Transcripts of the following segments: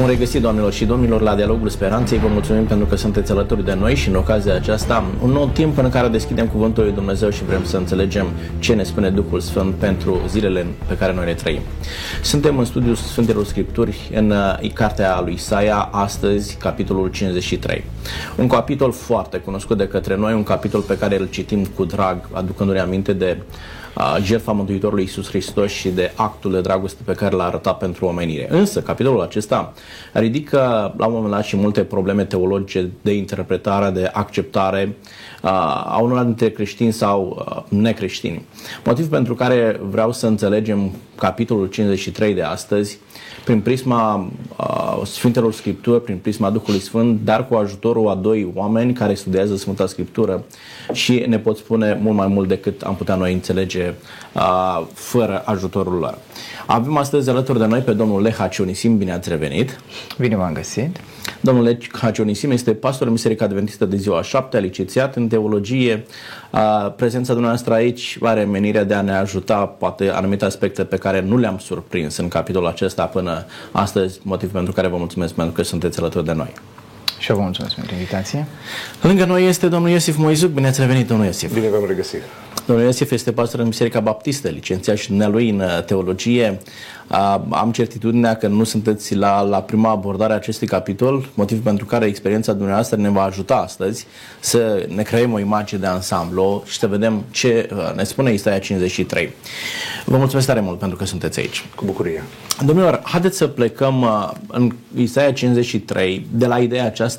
Bun regăsit, doamnelor și domnilor, la Dialogul Speranței. Vă mulțumim pentru că sunteți alături de noi și în ocazia aceasta un nou timp în care deschidem Cuvântul lui Dumnezeu și vrem să înțelegem ce ne spune Duhul Sfânt pentru zilele pe care noi le trăim. Suntem în studiul Sfintelor Scripturi în uh, cartea lui Isaia, astăzi, capitolul 53. Un capitol foarte cunoscut de către noi, un capitol pe care îl citim cu drag, aducându-ne aminte de jertfa Mântuitorului Iisus Hristos și de actul de dragoste pe care l-a arătat pentru omenire. Însă, capitolul acesta ridică la un moment dat și multe probleme teologice de interpretare, de acceptare a unor dintre creștini sau necreștini. Motiv pentru care vreau să înțelegem capitolul 53 de astăzi prin prisma uh, Sfintelor Scripturi, prin prisma Duhului Sfânt, dar cu ajutorul a doi oameni care studiază Sfânta Scriptură și ne pot spune mult mai mult decât am putea noi înțelege uh, fără ajutorul lor. Avem astăzi alături de noi pe domnul Leha Cionisim, bine ați revenit! Bine v-am găsit! Domnul Leha Cionisim este pastor în Biserica Adventistă de ziua 7, licențiat în teologie. Uh, prezența dumneavoastră aici are menirea de a ne ajuta poate anumite aspecte pe care nu le-am surprins în capitolul acesta până astăzi, motiv pentru care vă mulțumesc pentru că sunteți alături de noi. Și eu vă mulțumesc pentru invitație. Lângă noi este domnul Iosif Moizuc. Bine ați revenit, domnul Iosif. Bine v-am regăsit. Domnul Iosif este pastor în Biserica Baptistă, licențiat și dumnealui în uh, teologie. Am certitudinea că nu sunteți la, la prima abordare a acestui capitol, motiv pentru care experiența dumneavoastră ne va ajuta astăzi să ne creăm o imagine de ansamblu și să vedem ce uh, ne spune Isaia 53. Vă mulțumesc tare mult pentru că sunteți aici. Cu bucurie. Domnilor, haideți să plecăm uh, în Isaia 53 de la ideea aceasta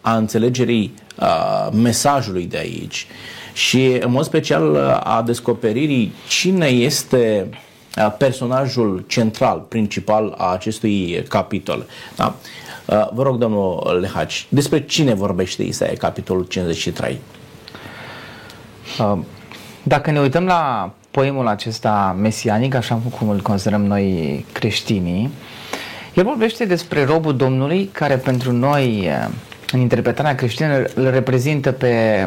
a înțelegerii uh, mesajului de aici și în mod special a descoperirii cine este personajul central, principal a acestui capitol. Da? Vă rog, domnul Lehaci, despre cine vorbește Isaia, capitolul 53? Dacă ne uităm la poemul acesta mesianic, așa cum îl considerăm noi creștinii, el vorbește despre robul Domnului care pentru noi în interpretarea creștină îl reprezintă pe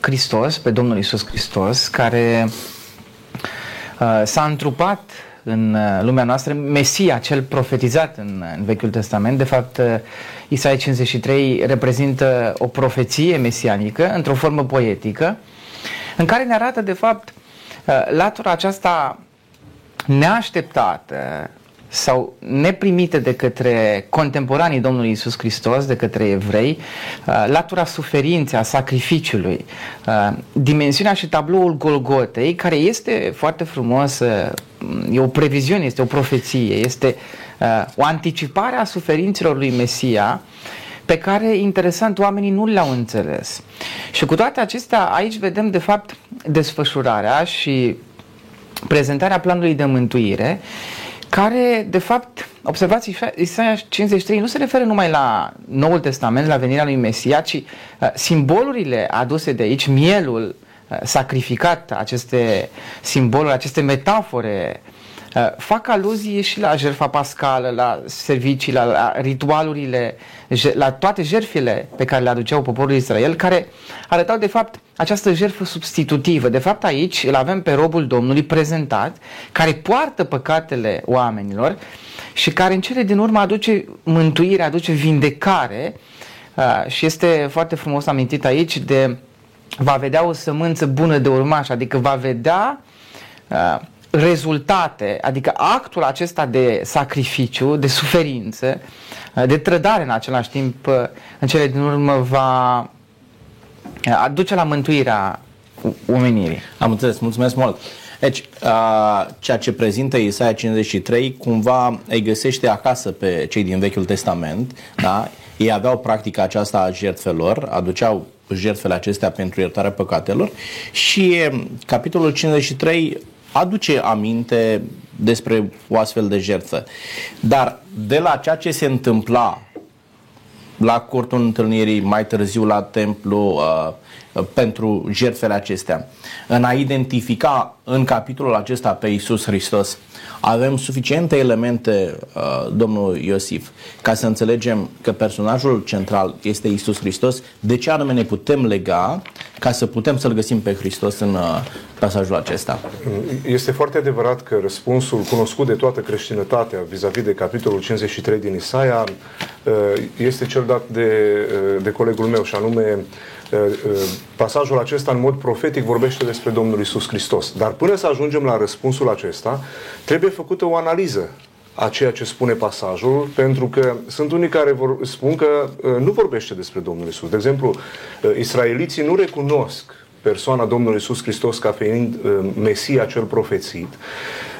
Hristos, pe Domnul Isus Hristos, care uh, s-a întrupat în uh, lumea noastră, Mesia, cel profetizat în, în Vechiul Testament. De fapt, uh, Isaia 53 reprezintă o profeție mesianică într-o formă poetică, în care ne arată, de fapt, uh, latura aceasta neașteptată, sau neprimite de către contemporanii Domnului Isus Hristos, de către evrei, uh, latura suferinței, a sacrificiului, uh, dimensiunea și tabloul Golgotei, care este foarte frumos, e o previziune, este o profeție, este uh, o anticipare a suferințelor lui Mesia, pe care, interesant, oamenii nu le-au înțeles. Și cu toate acestea, aici vedem, de fapt, desfășurarea și prezentarea planului de mântuire care, de fapt, observați, Isaia 53 nu se referă numai la Noul Testament, la venirea lui Mesia, ci uh, simbolurile aduse de aici, mielul uh, sacrificat, aceste simboluri, aceste metafore Uh, fac aluzie și la jertfa pascală, la servicii, la, la ritualurile, la toate jertfele pe care le aduceau poporul Israel, care arătau de fapt această jertfă substitutivă. De fapt aici îl avem pe robul Domnului prezentat, care poartă păcatele oamenilor și care în cele din urmă aduce mântuire, aduce vindecare uh, și este foarte frumos amintit aici de va vedea o sămânță bună de urmaș, adică va vedea uh, rezultate, adică actul acesta de sacrificiu, de suferință, de trădare în același timp, în cele din urmă va aduce la mântuirea omenirii. Am înțeles, mulțumesc mult. Deci, a, ceea ce prezintă Isaia 53, cumva îi găsește acasă pe cei din Vechiul Testament, da? Ei aveau practica aceasta a jertfelor, aduceau jertfele acestea pentru iertarea păcatelor și capitolul 53 aduce aminte despre o astfel de jertfă. Dar de la ceea ce se întâmpla la curtul întâlnirii, mai târziu la templu, uh, pentru jertfele acestea, în a identifica în capitolul acesta pe Isus Hristos, avem suficiente elemente, uh, domnul Iosif, ca să înțelegem că personajul central este Isus Hristos, de ce anume ne putem lega ca să putem să-L găsim pe Hristos în, uh, pasajul acesta. Este foarte adevărat că răspunsul cunoscut de toată creștinătatea vis-a-vis de capitolul 53 din Isaia uh, este cel dat de, uh, de colegul meu și anume uh, pasajul acesta în mod profetic vorbește despre Domnul Isus Hristos. Dar până să ajungem la răspunsul acesta, trebuie făcută o analiză a ceea ce spune pasajul, pentru că sunt unii care vor, spun că nu vorbește despre Domnul Isus. De exemplu, israeliții nu recunosc persoana Domnului Iisus Hristos ca fiind uh, Mesia cel profețit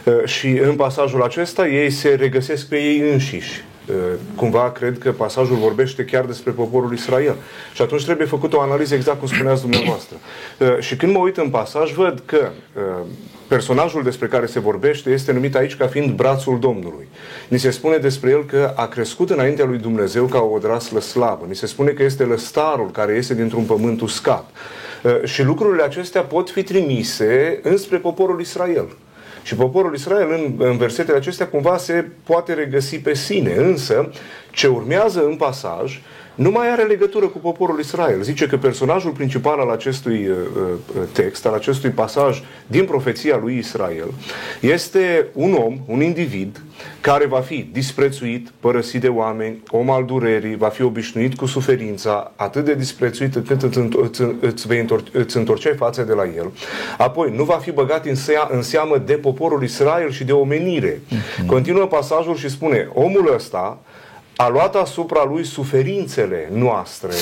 uh, și în pasajul acesta ei se regăsesc pe ei înșiși. Uh, cumva cred că pasajul vorbește chiar despre poporul Israel. Și atunci trebuie făcut o analiză exact cum spuneați dumneavoastră. Și când mă uit în pasaj, văd că personajul despre care se vorbește este numit aici ca fiind brațul Domnului. Ni se spune despre el că a crescut înaintea lui Dumnezeu ca o odraslă slavă. Ni se spune că este lăstarul care iese dintr-un pământ uscat. Uh, și lucrurile acestea pot fi trimise înspre poporul Israel. Și poporul Israel în, în versetele acestea cumva se poate regăsi pe sine. Însă, ce urmează în pasaj nu mai are legătură cu poporul Israel. Zice că personajul principal al acestui uh, uh, text, al acestui pasaj din profeția lui Israel, este un om, un individ, care va fi disprețuit, părăsit de oameni, om al durerii, va fi obișnuit cu suferința, atât de disprețuit încât îți, vei întorce, îți întorceai față de la el. Apoi, nu va fi băgat în, sea, în seamă de poporul Israel și de omenire. Uh-huh. Continuă pasajul și spune, omul ăsta a luat asupra lui suferințele noastre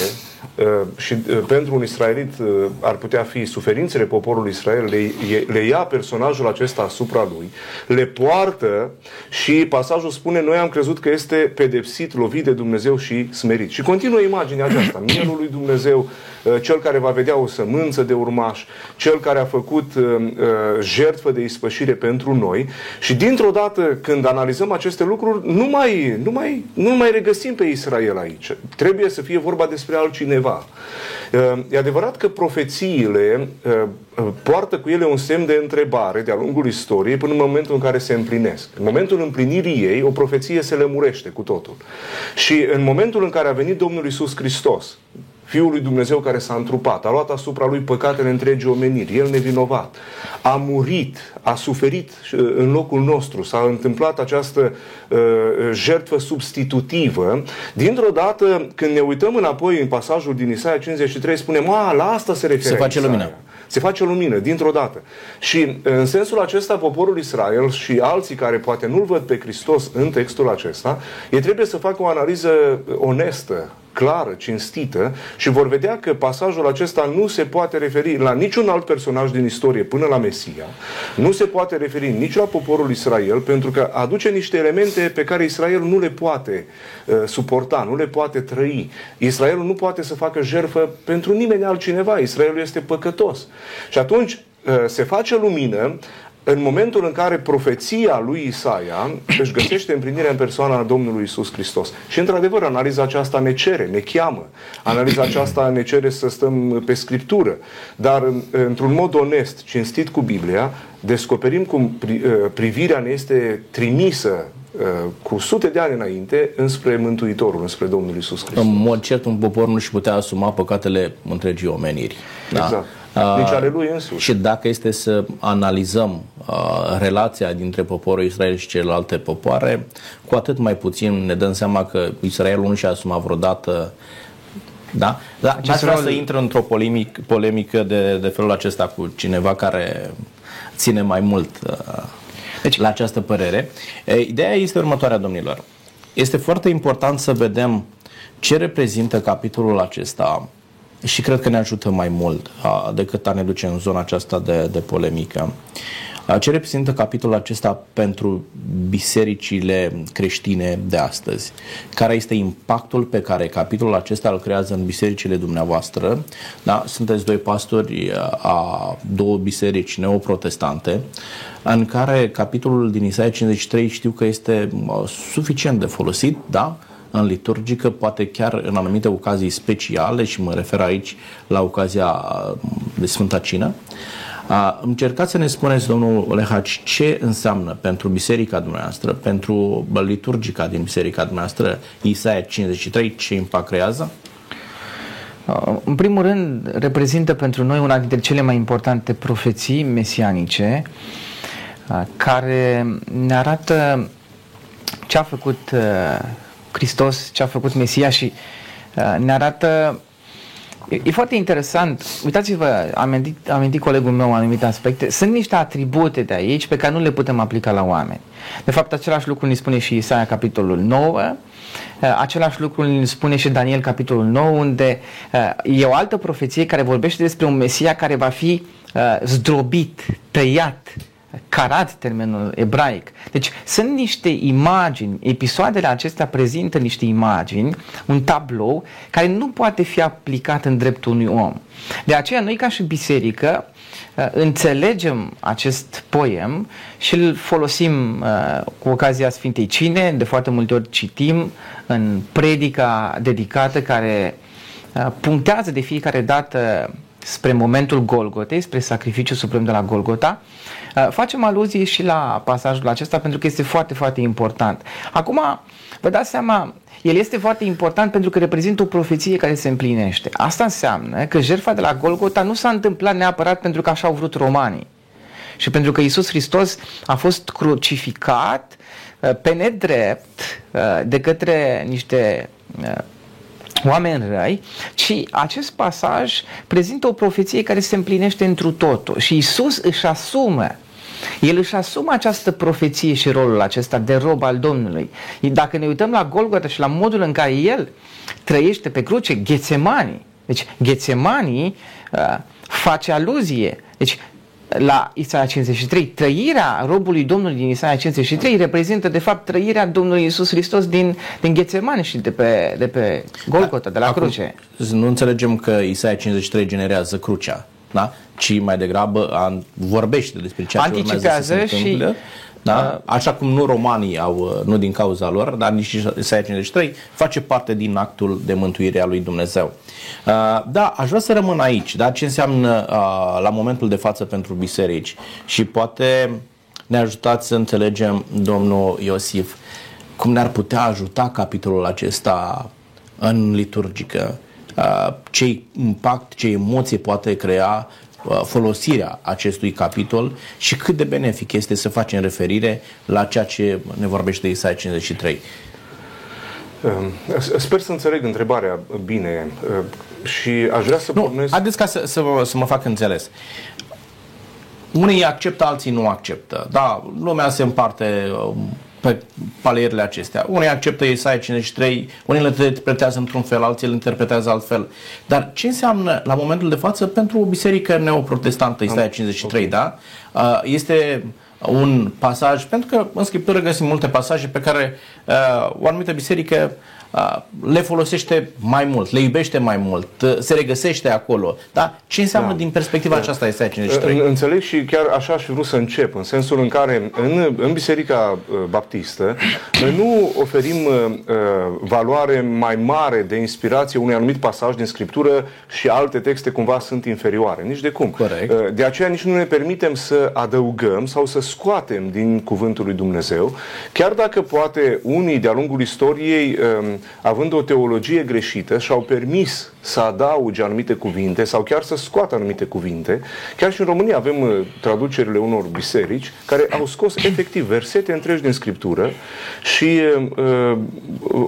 uh, și uh, pentru un israelit uh, ar putea fi suferințele poporului Israel, le, le ia personajul acesta asupra lui, le poartă și pasajul spune, noi am crezut că este pedepsit, lovit de Dumnezeu și smerit. Și continuă imaginea aceasta, mielul lui Dumnezeu, cel care va vedea o sămânță de urmaș, cel care a făcut jertfă de ispășire pentru noi și dintr-o dată când analizăm aceste lucruri, nu mai, nu mai, nu mai regăsim pe Israel aici. Trebuie să fie vorba despre altcineva. E adevărat că profețiile poartă cu ele un semn de întrebare de-a lungul istoriei până în momentul în care se împlinesc. În momentul împlinirii ei, o profeție se lămurește cu totul. Și în momentul în care a venit Domnul Isus Hristos, Fiul lui Dumnezeu care s-a întrupat, a luat asupra lui păcatele întregii omeniri, el nevinovat, a murit, a suferit uh, în locul nostru, s-a întâmplat această uh, jertfă substitutivă. Dintr-o dată, când ne uităm înapoi în pasajul din Isaia 53, spunem, a, la asta se referă Se face Isaia. lumină. Se face lumină, dintr-o dată. Și în sensul acesta, poporul Israel și alții care poate nu-L văd pe Hristos în textul acesta, ei trebuie să facă o analiză onestă clară, cinstită și vor vedea că pasajul acesta nu se poate referi la niciun alt personaj din istorie până la Mesia, nu se poate referi nici la poporul Israel, pentru că aduce niște elemente pe care Israel nu le poate uh, suporta, nu le poate trăi. Israelul nu poate să facă jertfă pentru nimeni altcineva. Israelul este păcătos. Și atunci uh, se face lumină în momentul în care profeția lui Isaia își găsește împlinirea în persoana Domnului Isus Hristos. Și într-adevăr, analiza aceasta ne cere, ne cheamă. Analiza aceasta ne cere să stăm pe Scriptură. Dar, într-un mod onest, cinstit cu Biblia, descoperim cum privirea ne este trimisă cu sute de ani înainte înspre Mântuitorul, înspre Domnul Isus Hristos. În mod cert, un popor nu și putea asuma păcatele întregii omeniri. Da? Exact. Nici ale lui însuși. Și dacă este să analizăm uh, relația dintre poporul Israel și celelalte popoare, cu atât mai puțin ne dăm seama că Israelul nu și-a asumat vreodată da? Da, ce vrea să intră într-o polemic, polemică de, de felul acesta cu cineva care ține mai mult uh, deci, la această părere. E, ideea este următoarea, domnilor. Este foarte important să vedem ce reprezintă capitolul acesta și cred că ne ajută mai mult a, decât a ne duce în zona aceasta de, de polemică. A, ce reprezintă capitolul acesta pentru bisericile creștine de astăzi? Care este impactul pe care capitolul acesta îl creează în bisericile dumneavoastră? Da? Sunteți doi pastori a două biserici neoprotestante în care capitolul din Isaia 53 știu că este suficient de folosit, da? În liturgică, poate chiar în anumite ocazii speciale și mă refer aici la ocazia de Sfânta Cină. Încercați să ne spuneți, domnul Lehaci, ce înseamnă pentru biserica dumneavoastră, pentru liturgica din biserica dumneavoastră, Isaia 53, ce impact creează? Uh, în primul rând, reprezintă pentru noi una dintre cele mai importante profeții mesianice uh, care ne arată ce a făcut uh, Hristos, ce a făcut Mesia și ne arată E, e foarte interesant. Uitați-vă, am amintit, am amintit colegul meu anumite aspecte. Sunt niște atribute de aici pe care nu le putem aplica la oameni. De fapt, același lucru ne spune și Isaia, capitolul 9. Același lucru ne spune și Daniel, capitolul 9, unde e o altă profeție care vorbește despre un Mesia care va fi zdrobit, tăiat, carat termenul ebraic. Deci sunt niște imagini, episoadele acestea prezintă niște imagini, un tablou care nu poate fi aplicat în dreptul unui om. De aceea noi ca și biserică uh, înțelegem acest poem și îl folosim uh, cu ocazia Sfintei Cine, de foarte multe ori citim în predica dedicată care uh, punctează de fiecare dată spre momentul Golgotei, spre sacrificiul suprem de la Golgota Uh, facem aluzie și la pasajul acesta pentru că este foarte, foarte important. Acum, vă dați seama, el este foarte important pentru că reprezintă o profeție care se împlinește. Asta înseamnă că jertfa de la Golgota nu s-a întâmplat neapărat pentru că așa au vrut romanii. Și pentru că Isus Hristos a fost crucificat uh, pe nedrept uh, de către niște oameni răi, ci acest pasaj prezintă o profeție care se împlinește întru totul și Isus își asumă el își asumă această profeție și rolul acesta de rob al Domnului. Dacă ne uităm la Golgota și la modul în care el trăiește pe cruce, Ghețemanii, deci Ghețemanii uh, face aluzie, deci la Isaia 53. Trăirea robului Domnului din Isaia 53 reprezintă de fapt trăirea Domnului Isus Hristos din, din Ghețemane și de pe, de pe Golgota, de la Acum, cruce. Nu înțelegem că Isaia 53 generează crucea, da? ci mai degrabă an, vorbește despre ceea ce urmează să se întâmple. Și da? Așa cum nu romanii au, nu din cauza lor, dar nici Isaia 53 face parte din actul de mântuire a lui Dumnezeu. Da, aș vrea să rămân aici, da? ce înseamnă la momentul de față pentru biserici și poate ne ajutați să înțelegem, domnul Iosif, cum ne-ar putea ajuta capitolul acesta în liturgică, ce impact, ce emoție poate crea Uh, folosirea acestui capitol și cât de benefic este să facem referire la ceea ce ne vorbește Isaia 53. Um, sper să înțeleg întrebarea bine uh, și aș vrea să nu, pornesc... Haideți ca să, să, să mă fac înțeles. Unii acceptă, alții nu acceptă. Da, lumea se împarte um, pe palierile acestea. Unii acceptă Isaia 53, unii le interpretează într-un fel, alții le interpretează altfel. Dar ce înseamnă la momentul de față pentru o biserică neoprotestantă Isaia 53, okay. da? Uh, este un pasaj, pentru că în Scriptură găsim multe pasaje pe care uh, o anumită biserică le folosește mai mult, le iubește mai mult, se regăsește acolo. Da? Ce înseamnă da. din perspectiva da. aceasta este 53? Înțeleg și chiar așa aș vrut să încep, în sensul în care în, în Biserica Baptistă noi nu oferim uh, valoare mai mare de inspirație unui anumit pasaj din Scriptură și alte texte cumva sunt inferioare. Nici de cum. Corect. Uh, de aceea nici nu ne permitem să adăugăm sau să scoatem din Cuvântul lui Dumnezeu, chiar dacă poate unii de-a lungul istoriei uh, având o teologie greșită, și-au permis să adauge anumite cuvinte sau chiar să scoată anumite cuvinte. Chiar și în România avem uh, traducerile unor biserici care au scos efectiv versete întregi din Scriptură și uh,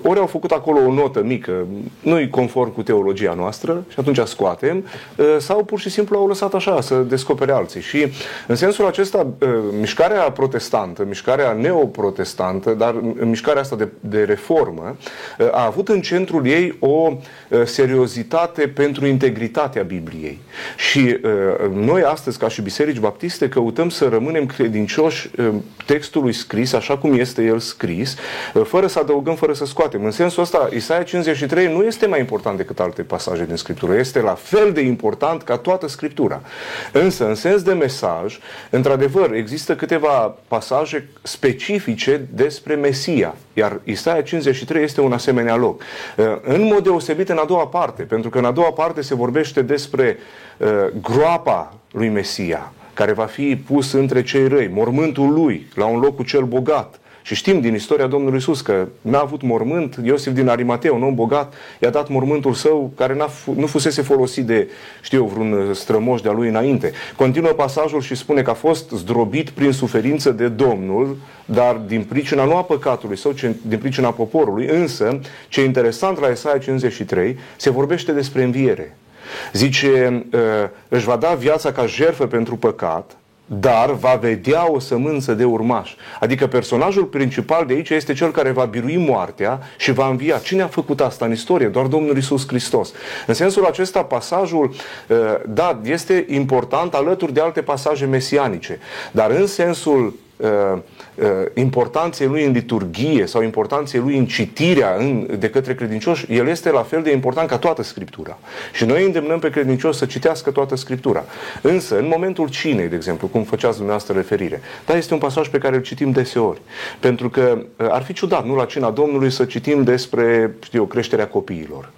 ori au făcut acolo o notă mică, nu-i conform cu teologia noastră și atunci scoatem, uh, sau pur și simplu au lăsat așa să descopere alții. Și în sensul acesta, uh, mișcarea protestantă, mișcarea neoprotestantă, dar mișcarea asta de, de reformă, uh, a avut în centrul ei o uh, seriozitate pentru integritatea Bibliei. Și uh, noi astăzi, ca și biserici baptiste, căutăm să rămânem credincioși uh, textului scris, așa cum este el scris, fără să adăugăm, fără să scoatem. În sensul ăsta, Isaia 53 nu este mai important decât alte pasaje din Scriptură. Este la fel de important ca toată Scriptura. Însă, în sens de mesaj, într-adevăr, există câteva pasaje specifice despre Mesia. Iar Isaia 53 este un asemenea loc. Uh, în mod deosebit în a doua parte, pentru că în a doua parte se vorbește despre uh, groapa lui Mesia, care va fi pus între cei răi, mormântul lui, la un loc cu cel bogat, Și știm din istoria Domnului Isus că n-a avut mormânt, Iosif din Arimatea, un om bogat, i-a dat mormântul său care n-a, nu fusese folosit de, știu eu, vreun strămoș de-a lui înainte. Continuă pasajul și spune că a fost zdrobit prin suferință de Domnul, dar din pricina nu a păcatului sau din pricina poporului, însă, ce e interesant la Isaia 53, se vorbește despre înviere. Zice, ă, își va da viața ca jertfă pentru păcat, dar va vedea o sămânță de urmaș. Adică personajul principal de aici este cel care va birui moartea și va învia. Cine a făcut asta în istorie? Doar Domnul Isus Hristos. În sensul acesta, pasajul, ă, da, este important alături de alte pasaje mesianice, dar în sensul uh, uh, importanței lui în liturghie sau importanței lui în citirea în, de către credincioși, el este la fel de important ca toată Scriptura. Și noi îndemnăm pe credincioși să citească toată Scriptura. Însă, în momentul cinei, de exemplu, cum făceați dumneavoastră referire, dar este un pasaj pe care îl citim deseori. Pentru că uh, ar fi ciudat, nu la cina Domnului, să citim despre, știu, creșterea copiilor.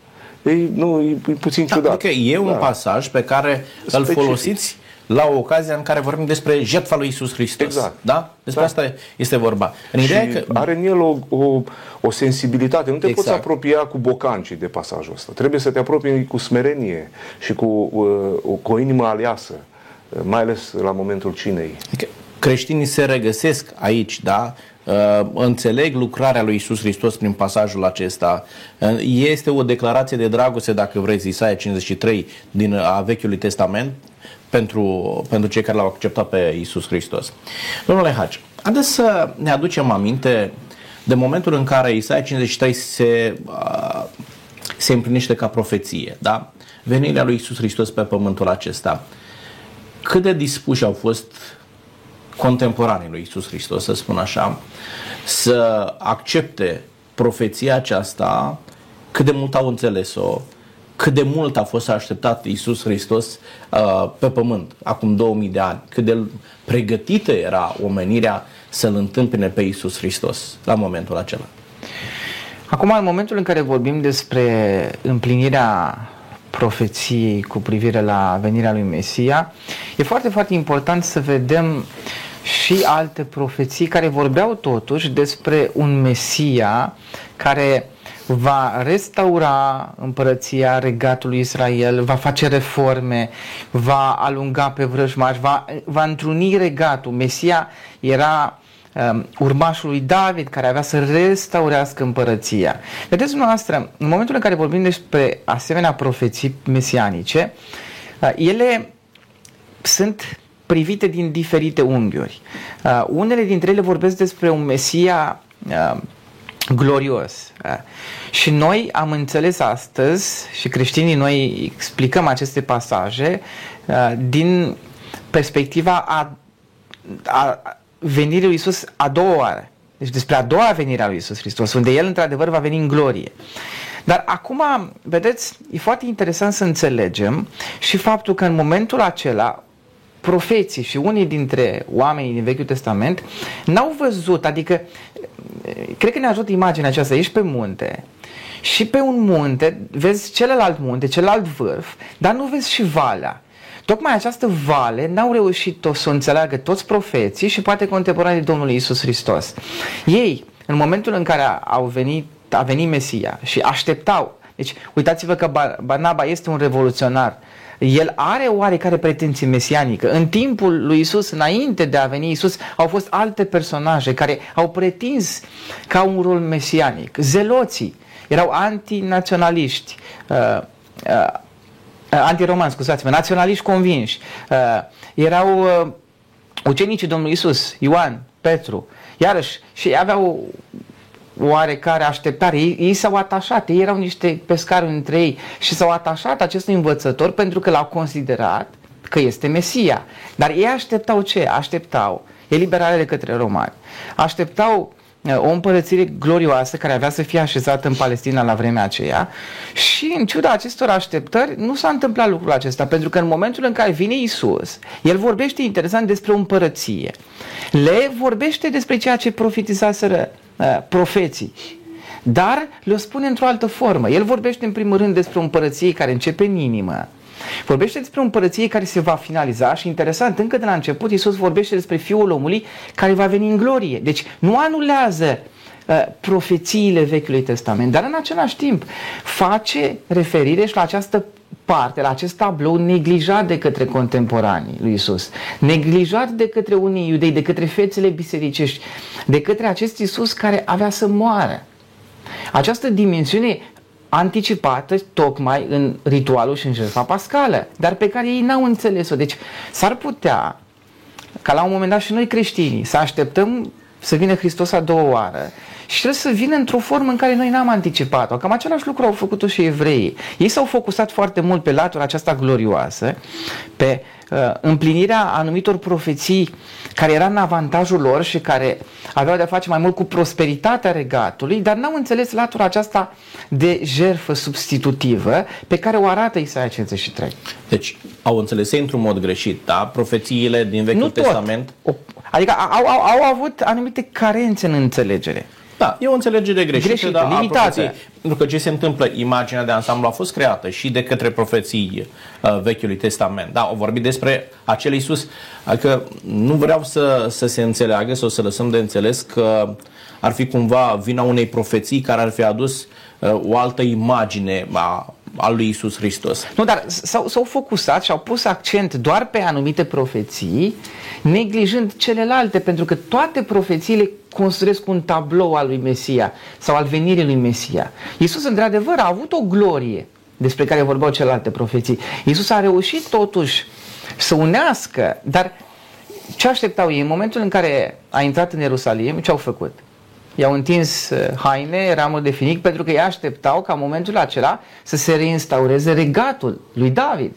Ei, nu, e puțin da, ciudat. Adică e un da. pasaj pe care Specific. îl folosiți la o ocazia în care vorbim despre jertfa lui Isus Hristos. Exact. Da? Despre Da. asta este vorba. În Și ideea că are în el o, o, o sensibilitate. Nu te Exact. poți apropia cu bocancii de pasajul ăsta. Trebuie să te apropii cu smerenie și cu, uh, cu o inimă aleasă, uh, mai ales la momentul cinei. Adică creștinii se regăsesc aici, da? Uh, înțeleg lucrarea lui Isus Hristos prin pasajul acesta. Uh, este o declarație de dragoste, dacă vreți, Isaia 53 din a Vechiului Testament pentru, pentru cei care l-au acceptat pe Isus Hristos. Domnule Haci, haideți să ne aducem aminte de momentul în care Isaia 53 se, uh, se împlinește ca profeție, da? Venirea lui Isus Hristos pe pământul acesta. Cât de dispuși au fost contemporanii lui Isus Hristos, să spun așa, să accepte profeția aceasta, cât de mult au înțeles-o, cât de mult a fost așteptat Isus Hristos uh, pe pământ, acum 2000 de ani, cât de pregătită era omenirea să-L întâmpine pe Isus Hristos la momentul acela. Acum, în momentul în care vorbim despre împlinirea profeției cu privire la venirea lui Mesia, e foarte, foarte important să vedem și alte profeții care vorbeau totuși despre un Mesia care va restaura împărăția regatului Israel, va face reforme, va alunga pe vrăjmași, va, va întruni regatul. Mesia era um, urmașul lui David care avea să restaurească împărăția. Vedeți dumneavoastră, în momentul în care vorbim despre asemenea profeții mesianice, uh, ele sunt privite din diferite unghiuri. Uh, unele dintre ele vorbesc despre un Mesia uh, glorios. Uh, și noi am înțeles astăzi și creștinii noi explicăm aceste pasaje uh, din perspectiva a, a venirii lui Isus a doua oară. Deci despre a doua venire a lui Isus Hristos, unde El într-adevăr va veni în glorie. Dar acum, vedeți, e foarte interesant să înțelegem și faptul că în momentul acela profeții și unii dintre oamenii din Vechiul Testament n-au văzut, adică cred că ne ajută imaginea aceasta, ești pe munte și pe un munte vezi celălalt munte, celălalt vârf, dar nu vezi și valea. Tocmai această vale n-au reușit să o înțeleagă toți profeții și poate contemporanii Domnului Isus Hristos. Ei, în momentul în care au venit, a venit Mesia și așteptau, deci uitați-vă că Barnaba este un revoluționar, el are oarecare pretenție mesianică. În timpul lui Isus, înainte de a veni Isus, au fost alte personaje care au pretins ca un rol mesianic. Zeloții erau antinaționaliști, uh, uh, antiromani, scuzați-mă, naționaliști convinși. Uh, erau uh, ucenicii Domnului Isus, Ioan, Petru, iarăși, și aveau oarecare așteptare. Ei, ei s-au atașat, ei erau niște pescari între ei și s-au atașat acestui învățător pentru că l-au considerat că este Mesia. Dar ei așteptau ce? Așteptau eliberarea către romani. Așteptau uh, o împărățire glorioasă care avea să fie așezată în Palestina la vremea aceea și în ciuda acestor așteptări nu s-a întâmplat lucrul acesta pentru că în momentul în care vine Isus, el vorbește interesant despre o împărăție. Le vorbește despre ceea ce profetizaseră uh, profeții. Dar le spune într-o altă formă. El vorbește în primul rând despre o împărăție care începe în inimă, Vorbește despre o împărăție care se va finaliza și interesant, încă de la început Iisus vorbește despre Fiul omului care va veni în glorie. Deci nu anulează uh, profețiile Vechiului Testament, dar în același timp face referire și la această parte, la acest tablou neglijat de către contemporanii lui Isus, neglijat de către unii iudei, de către fețele bisericești, de către acest Isus care avea să moară. Această dimensiune anticipată tocmai în ritualul și în jertfa pascală, dar pe care ei n-au înțeles-o. Deci s-ar putea ca la un moment dat și noi creștinii să așteptăm să vină Hristos a doua oară și trebuie să vină într-o formă în care noi n-am anticipat-o. Cam același lucru au făcut-o și evreii. Ei s-au focusat foarte mult pe latura aceasta glorioasă, pe uh, împlinirea anumitor profeții care era în avantajul lor și care aveau de-a face mai mult cu prosperitatea regatului, dar n-au înțeles latura aceasta de jerfă substitutivă pe care o arată Isaia 53. Deci au înțeles într-un mod greșit, da? Profețiile din Vechiul nu tot. Testament. O, adică au, au, au avut anumite carențe în înțelegere. Da, e o înțelegere greșită, Greșită, dar a limitată. profeției. Pentru că ce se întâmplă, imaginea de ansamblu a fost creată și de către profeții uh, Vechiului Testament. Da, au vorbit despre acel Iisus. Adică nu vreau să, să se înțeleagă sau să lăsăm de înțeles că ar fi cumva vina unei profeții care ar fi adus uh, o altă imagine a, a lui Iisus Hristos. Nu, dar s-au, s-au focusat și au pus accent doar pe anumite profeții, neglijând celelalte, pentru că toate profețiile construiesc un tablou al lui Mesia sau al venirii lui Mesia. Iisus, într-adevăr, a avut o glorie despre care vorbeau celelalte profeții. Iisus a reușit totuși să unească, dar ce așteptau ei? În momentul în care a intrat în Ierusalim, ce au făcut? I-au întins uh, haine, ramuri de finic, pentru că ei așteptau ca în momentul acela să se reinstaureze regatul lui David.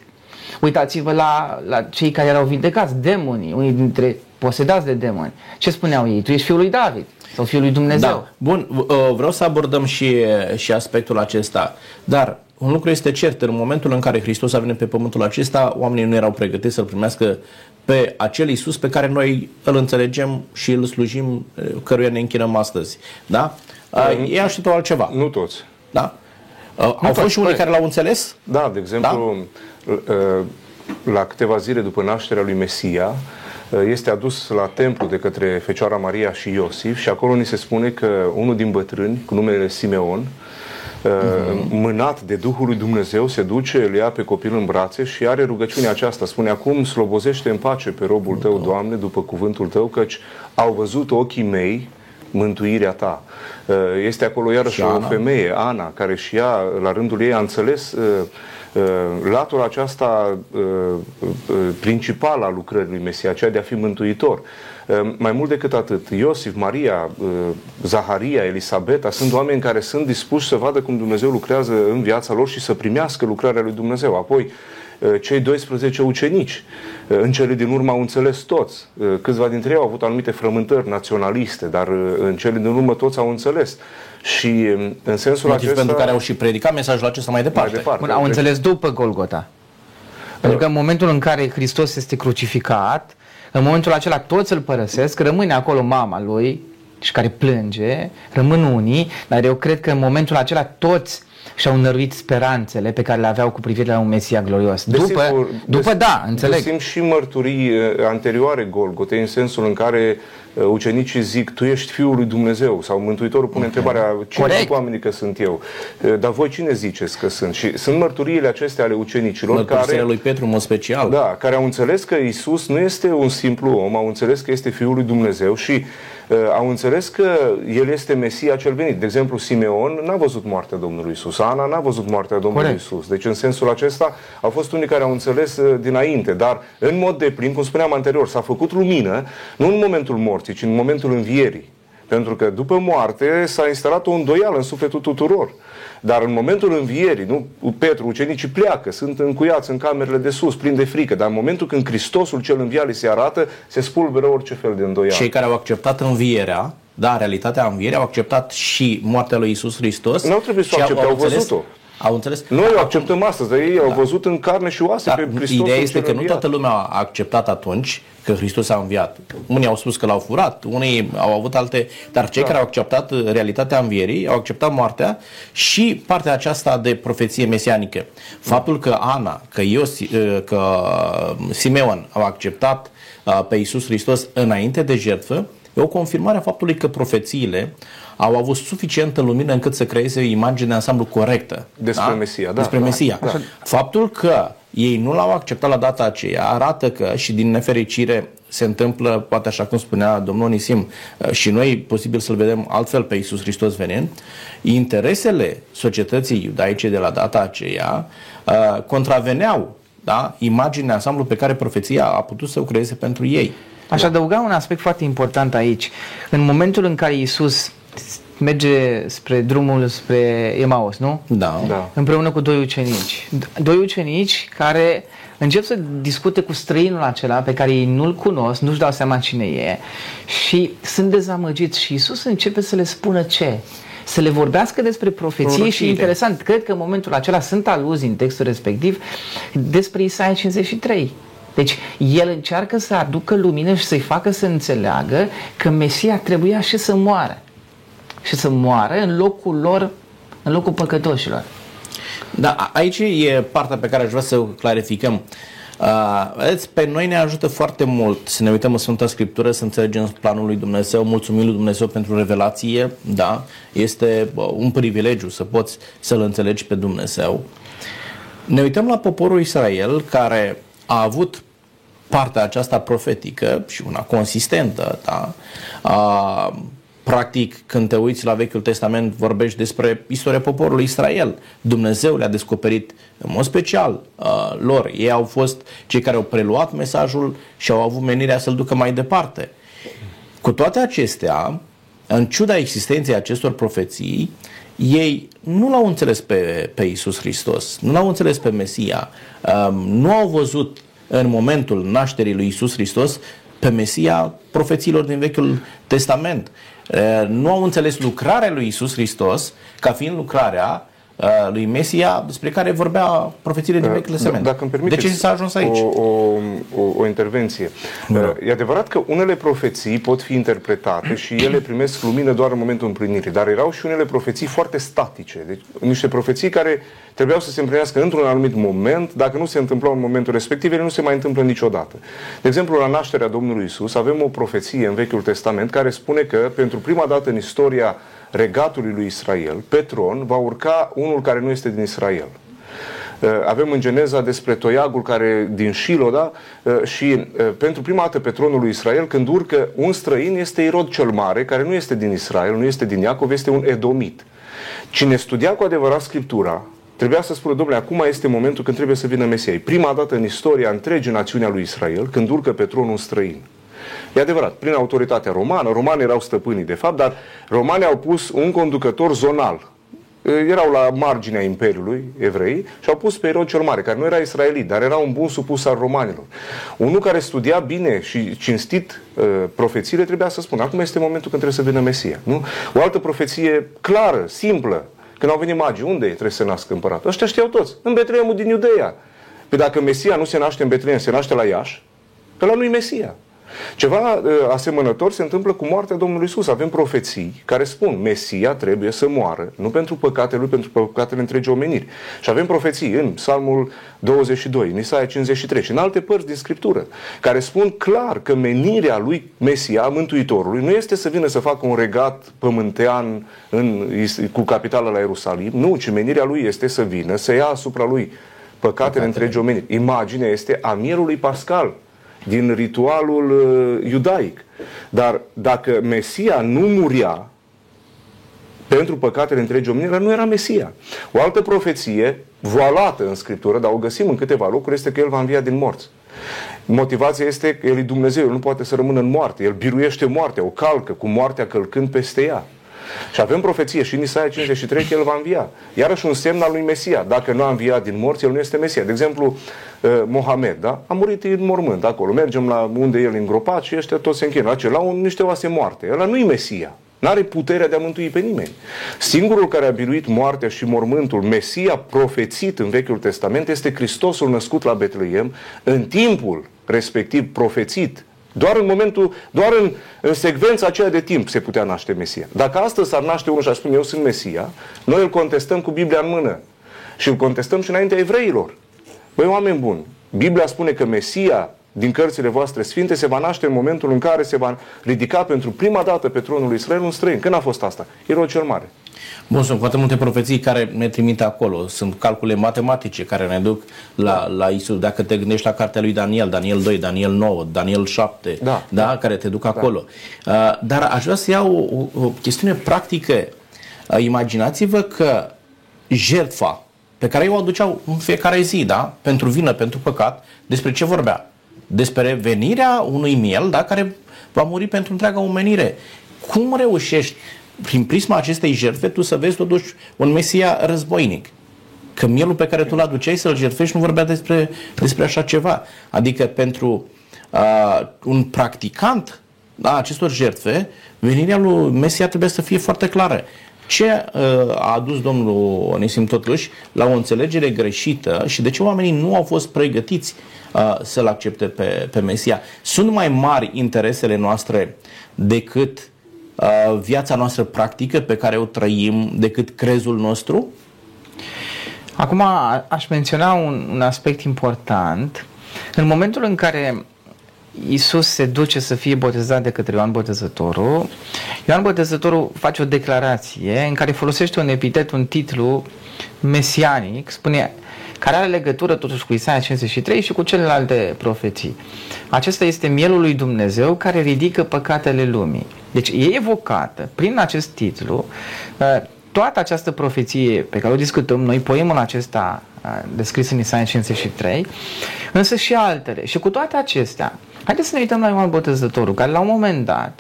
Uitați-vă la, la cei care erau vindecați, demonii, unii dintre posedați de demoni. Ce spuneau ei? Tu ești fiul lui David sau fiul lui Dumnezeu. Da. Bun, uh, vreau să abordăm și, și aspectul acesta. Dar un lucru este cert, în momentul în care Hristos a venit pe pământul acesta, oamenii nu erau pregătiți să-L primească pe acel Iisus pe care noi îl înțelegem și îl slujim, uh, căruia ne închinăm astăzi. Da? Uh, Ei așteptau altceva. Nu toți. Da? Au fost și unii care l-au înțeles? Da, de exemplu, da? la câteva zile după nașterea lui Mesia, este adus la templu de către Fecioara Maria și Iosif și acolo ni se spune că unul din bătrâni, cu numele Simeon, uh-huh. mânat de Duhul lui Dumnezeu, se duce, îl ia pe copil în brațe și are rugăciunea aceasta. Spune, acum slobozește în pace pe robul tău, Doamne, după cuvântul tău, căci au văzut ochii mei mântuirea ta. Este acolo iarăși o femeie, Ana, care și ea, la rândul ei, a înțeles latura aceasta principală a lucrării lui Mesia, aceea de a fi mântuitor. Mai mult decât atât, Iosif, Maria, Zaharia, Elisabeta sunt oameni care sunt dispuși să vadă cum Dumnezeu lucrează în viața lor și să primească lucrarea lui Dumnezeu. Apoi, cei 12 ucenici. În cele din urmă au înțeles toți. Câțiva dintre ei au avut anumite frământări naționaliste, dar în cele din urmă toți au înțeles. Și în sensul Motiv acesta... pentru care au și predicat mesajul acesta mai departe. Mai departe. Bun, au înțeles după Golgota. Pentru că în momentul în care Hristos este crucificat, în momentul acela toți îl părăsesc, rămâne acolo mama lui și care plânge, rămân unii, dar eu cred că în momentul acela toți și-au năruit speranțele pe care le aveau cu privire la un Mesia glorios. După, Desigur, după des- da, înțeleg. Găsim și mărturii uh, anterioare Golgotei, în sensul în care uh, ucenicii zic, tu ești Fiul lui Dumnezeu, sau Mântuitorul pune întrebarea, cine Corect. zic oamenii că sunt eu? Uh, Dar voi cine ziceți că sunt? Și sunt mărturiile acestea ale ucenicilor Mărturisirea care... lui Petru, în mod special. Da, care au înțeles că Isus nu este un simplu om, au înțeles că este Fiul lui Dumnezeu și uh, au înțeles că El este Mesia cel venit. De exemplu, Simeon n-a văzut moartea Domnului Isus, Ana n-a văzut moartea Domnului Corect. Isus. Deci, în sensul acesta, au fost unii care au înțeles uh, dinainte, dar în mod deplin, cum spuneam anterior, s-a făcut lumină, nu în momentul morții, ci în momentul învierii. Pentru că după moarte s-a instalat o îndoială în sufletul tuturor. Dar în momentul învierii, nu, Petru, ucenicii pleacă, sunt încuiați în camerele de sus, plini de frică, dar în momentul când Hristosul cel înviat li se arată, se spulberă orice fel de îndoială. Cei care au acceptat învierea, da, realitatea învierii, au acceptat și moartea lui Isus Hristos. Nu au trebuit să o și accepte, au înțeles- văzut-o. Au înțeles? Noi o acceptăm astăzi, dar ei da. au văzut în carne și oase da. pe Hristos. Ideea este că nu toată lumea a acceptat atunci că Hristos a înviat. Unii au spus că l-au furat, unii au avut alte, dar cei da. care au acceptat realitatea învierii, au acceptat moartea și partea aceasta de profeție mesianică. Faptul că Ana, că Iosi, că Simeon au acceptat pe Iisus Hristos înainte de jertfă, e o confirmare a faptului că profețiile au avut suficientă lumină încât să creeze o imagine de ansamblu corectă. Despre da? Mesia, da. Despre da, Mesia. Da. Faptul că ei nu l-au acceptat la data aceea arată că și din nefericire se întâmplă, poate așa cum spunea domnul Nisim, și noi posibil să-L vedem altfel pe Iisus Hristos venind, interesele societății iudaice de la data aceea uh, contraveneau da, imaginea ansamblu pe care profeția a putut să o creeze pentru ei. Aș adăuga un aspect foarte important aici. În momentul în care Iisus merge spre drumul spre Emaus, nu? Da. da. Împreună cu doi ucenici. Doi ucenici care încep să discute cu străinul acela pe care ei nu-l cunosc, nu-și dau seama cine e și sunt dezamăgiți și Isus începe să le spună ce? Să le vorbească despre profeție Prorocire. și interesant, cred că în momentul acela sunt aluzii în textul respectiv despre Isaia 53. Deci el încearcă să aducă lumină și să-i facă să înțeleagă că Mesia trebuia și să moară. Și să moară în locul lor, în locul păcătoșilor. Da, aici e partea pe care aș vrea să o clarificăm. Uh, vedeți, pe noi ne ajută foarte mult să ne uităm în Sfânta Scriptură, să înțelegem planul lui Dumnezeu, mulțumim lui Dumnezeu pentru revelație, da? Este uh, un privilegiu să poți să-L înțelegi pe Dumnezeu. Ne uităm la poporul Israel care a avut partea aceasta profetică și una consistentă, da? Uh, Practic, când te uiți la Vechiul Testament, vorbești despre istoria poporului Israel. Dumnezeu le-a descoperit în mod special uh, lor. Ei au fost cei care au preluat mesajul și au avut menirea să-l ducă mai departe. Cu toate acestea, în ciuda existenței acestor profeții, ei nu l-au înțeles pe, pe Isus Hristos, nu l-au înțeles pe Mesia, um, nu au văzut în momentul nașterii lui Isus Hristos pe Mesia profețiilor din Vechiul Testament. Nu au înțeles lucrarea lui Isus Hristos ca fiind lucrarea lui Mesia despre care vorbea profețiile din Vechiul Testament. Dacă îmi de ce s-a ajuns aici? O, o, o, o intervenție. Da. E adevărat că unele profeții pot fi interpretate și ele primesc lumină doar în momentul împlinirii, dar erau și unele profeții foarte statice. Deci niște profeții care trebuiau să se împlinească într-un anumit moment, dacă nu se întâmplau în momentul respectiv, ele nu se mai întâmplă niciodată. De exemplu, la nașterea Domnului Isus avem o profeție în Vechiul Testament care spune că pentru prima dată în istoria regatului lui Israel, pe tron va urca unul care nu este din Israel. Uh, avem în Geneza despre toiagul care din Shilo, da? Uh, și uh, pentru prima dată pe tronul lui Israel, când urcă un străin, este Irod cel Mare, care nu este din Israel, nu este din Iacov, este un edomit. Cine studia cu adevărat Scriptura, trebuia să spună, domnule, acum este momentul când trebuie să vină Mesia. Prima dată în istoria întregii națiunea lui Israel, când urcă pe tronul un străin. E adevărat, prin autoritatea romană, romanii erau stăpânii de fapt, dar romanii au pus un conducător zonal. Erau la marginea Imperiului evrei și au pus pe Irod cel Mare, care nu era israelit, dar era un bun supus al romanilor. Unul care studia bine și cinstit uh, profețiile trebuia să spună, acum este momentul când trebuie să vină Mesia. Nu? O altă profeție clară, simplă, când au venit magii, unde trebuie să nască împăratul? Ăștia știau toți, în Betleemul din Iudeea. Păi dacă Mesia nu se naște în Betleem, se naște la Iași, ăla nu-i Mesia. Ceva uh, asemănător se întâmplă cu moartea Domnului Isus. Avem profeții care spun Mesia trebuie să moară, nu pentru păcatele lui, pentru păcatele întregii omeniri. Și avem profeții în Psalmul 22, în Isaia 53 și în alte părți din Scriptură, care spun clar că menirea lui Mesia, Mântuitorului, nu este să vină să facă un regat pământean în, cu capitala la Ierusalim, nu, ci menirea lui este să vină, să ia asupra lui păcatele întregii omeniri. Imaginea este a mierului pascal, din ritualul uh, iudaic. Dar dacă Mesia nu muria pentru păcatele întregii omenire, nu era Mesia. O altă profeție, voalată în Scriptură, dar o găsim în câteva locuri, este că El va învia din morți. Motivația este că El e Dumnezeu, El nu poate să rămână în moarte. El biruiește moartea, o calcă cu moartea călcând peste ea. Și avem profeție și în Isaia 53 că El va învia. Iarăși un semn al lui Mesia. Dacă nu a înviat din morți, El nu este Mesia. De exemplu, uh, Mohamed, da? A murit în mormânt acolo. Mergem la unde el îngropat și ăștia toți se închină. La ce? La un, niște oase moarte. Ăla nu-i Mesia. N-are puterea de a mântui pe nimeni. Singurul care a biruit moartea și mormântul, Mesia profețit în Vechiul Testament, este Hristosul născut la Betleem în timpul respectiv profețit doar în momentul, doar în, în secvența aceea de timp se putea naște Mesia. Dacă astăzi s-ar naște unul și ar spune eu sunt Mesia, noi îl contestăm cu Biblia în mână. Și îl contestăm și înaintea evreilor. Băi, oameni buni, Biblia spune că Mesia din cărțile voastre sfinte se va naște în momentul în care se va ridica pentru prima dată pe tronul lui Israel un străin. Când a fost asta? Erou cel mare. Bun, sunt foarte multe profeții care ne trimit acolo. Sunt calcule matematice care ne duc la, la Isus. Dacă te gândești la cartea lui Daniel, Daniel 2, Daniel 9, Daniel 7, da, da, da. care te duc da. acolo. Uh, dar aș vrea să iau o, o chestiune practică. Uh, imaginați-vă că jertfa pe care o aduceau în fiecare zi, da? pentru vină, pentru păcat, despre ce vorbea? Despre venirea unui miel da? care va muri pentru întreaga omenire. Cum reușești prin prisma acestei jertfe, tu să vezi totuși un Mesia războinic. Că mielul pe care tu l aduceai să-l jertfești nu vorbea despre, despre așa ceva. Adică pentru uh, un practicant a acestor jertfe, venirea lui Mesia trebuie să fie foarte clară. Ce uh, a adus domnul Onisim totuși la o înțelegere greșită și de ce oamenii nu au fost pregătiți uh, să-l accepte pe, pe Mesia? Sunt mai mari interesele noastre decât Uh, viața noastră practică pe care o trăim decât crezul nostru? Acum aș menționa un, un aspect important. În momentul în care Isus se duce să fie botezat de către Ioan Botezătorul, Ioan Botezătorul face o declarație în care folosește un epitet, un titlu mesianic, spune care are legătură totuși cu Isaia 53 și cu celelalte profeții. Acesta este mielul lui Dumnezeu care ridică păcatele lumii. Deci e evocată prin acest titlu uh, toată această profeție pe care o discutăm noi, poemul acesta uh, descris în Isaia 53, însă și altele. Și cu toate acestea, haideți să ne uităm la Ioan Botezătorul, care la un moment dat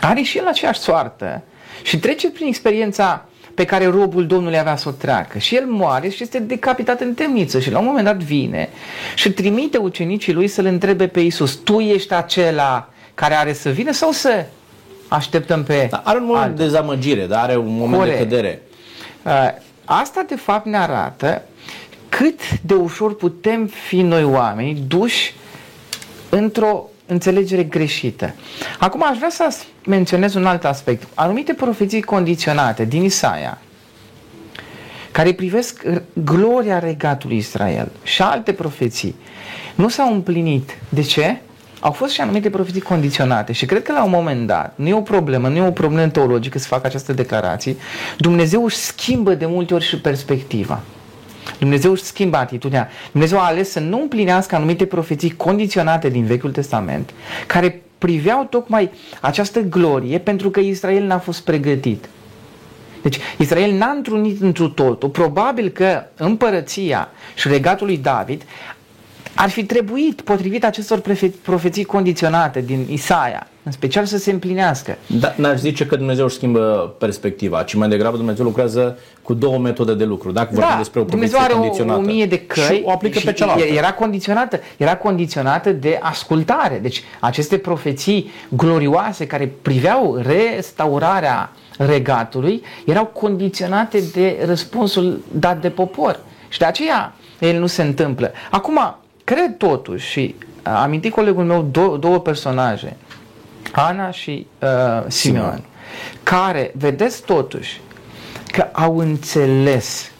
are și el aceeași soartă și trece prin experiența pe care robul Domnului avea să o treacă. Și el moare și este decapitat în temniță și la un moment dat vine și trimite ucenicii lui să-l întrebe pe Isus, tu ești acela care are să vină sau să așteptăm pe da, Are un moment altul. de dezamăgire, dar are un moment Corect. de cădere. Uh, asta de fapt ne arată cât de ușor putem fi noi oameni duși într-o înțelegere greșită. Acum aș vrea să menționez un alt aspect. Anumite profeții condiționate din Isaia, care privesc gloria regatului Israel și alte profeții, nu s-au împlinit. De ce? Au fost și anumite profeții condiționate și cred că la un moment dat, nu e o problemă, nu e o problemă teologică să facă această declarație, Dumnezeu își schimbă de multe ori și perspectiva. Dumnezeu își schimbă atitudinea. Dumnezeu a ales să nu împlinească anumite profeții condiționate din Vechiul Testament, care priveau tocmai această glorie pentru că Israel n-a fost pregătit. Deci Israel n-a întrunit întru totul. Probabil că împărăția și regatul lui David ar fi trebuit, potrivit acestor profeții condiționate din Isaia, în special să se împlinească. Da, n-aș zice că Dumnezeu își schimbă perspectiva, ci mai degrabă Dumnezeu lucrează cu două metode de lucru. Dacă vorbim da, despre o Dumnezeu are condiționată. o, o mie de căi și o aplică pe cealaltă. Era condiționată, era condiționată de ascultare. Deci aceste profeții glorioase care priveau restaurarea regatului erau condiționate de răspunsul dat de popor. Și de aceea el nu se întâmplă. Acum, Cred totuși și am amintit colegul meu două, două personaje, Ana și uh, Simeon, Simeon, care, vedeți totuși, că au înțeles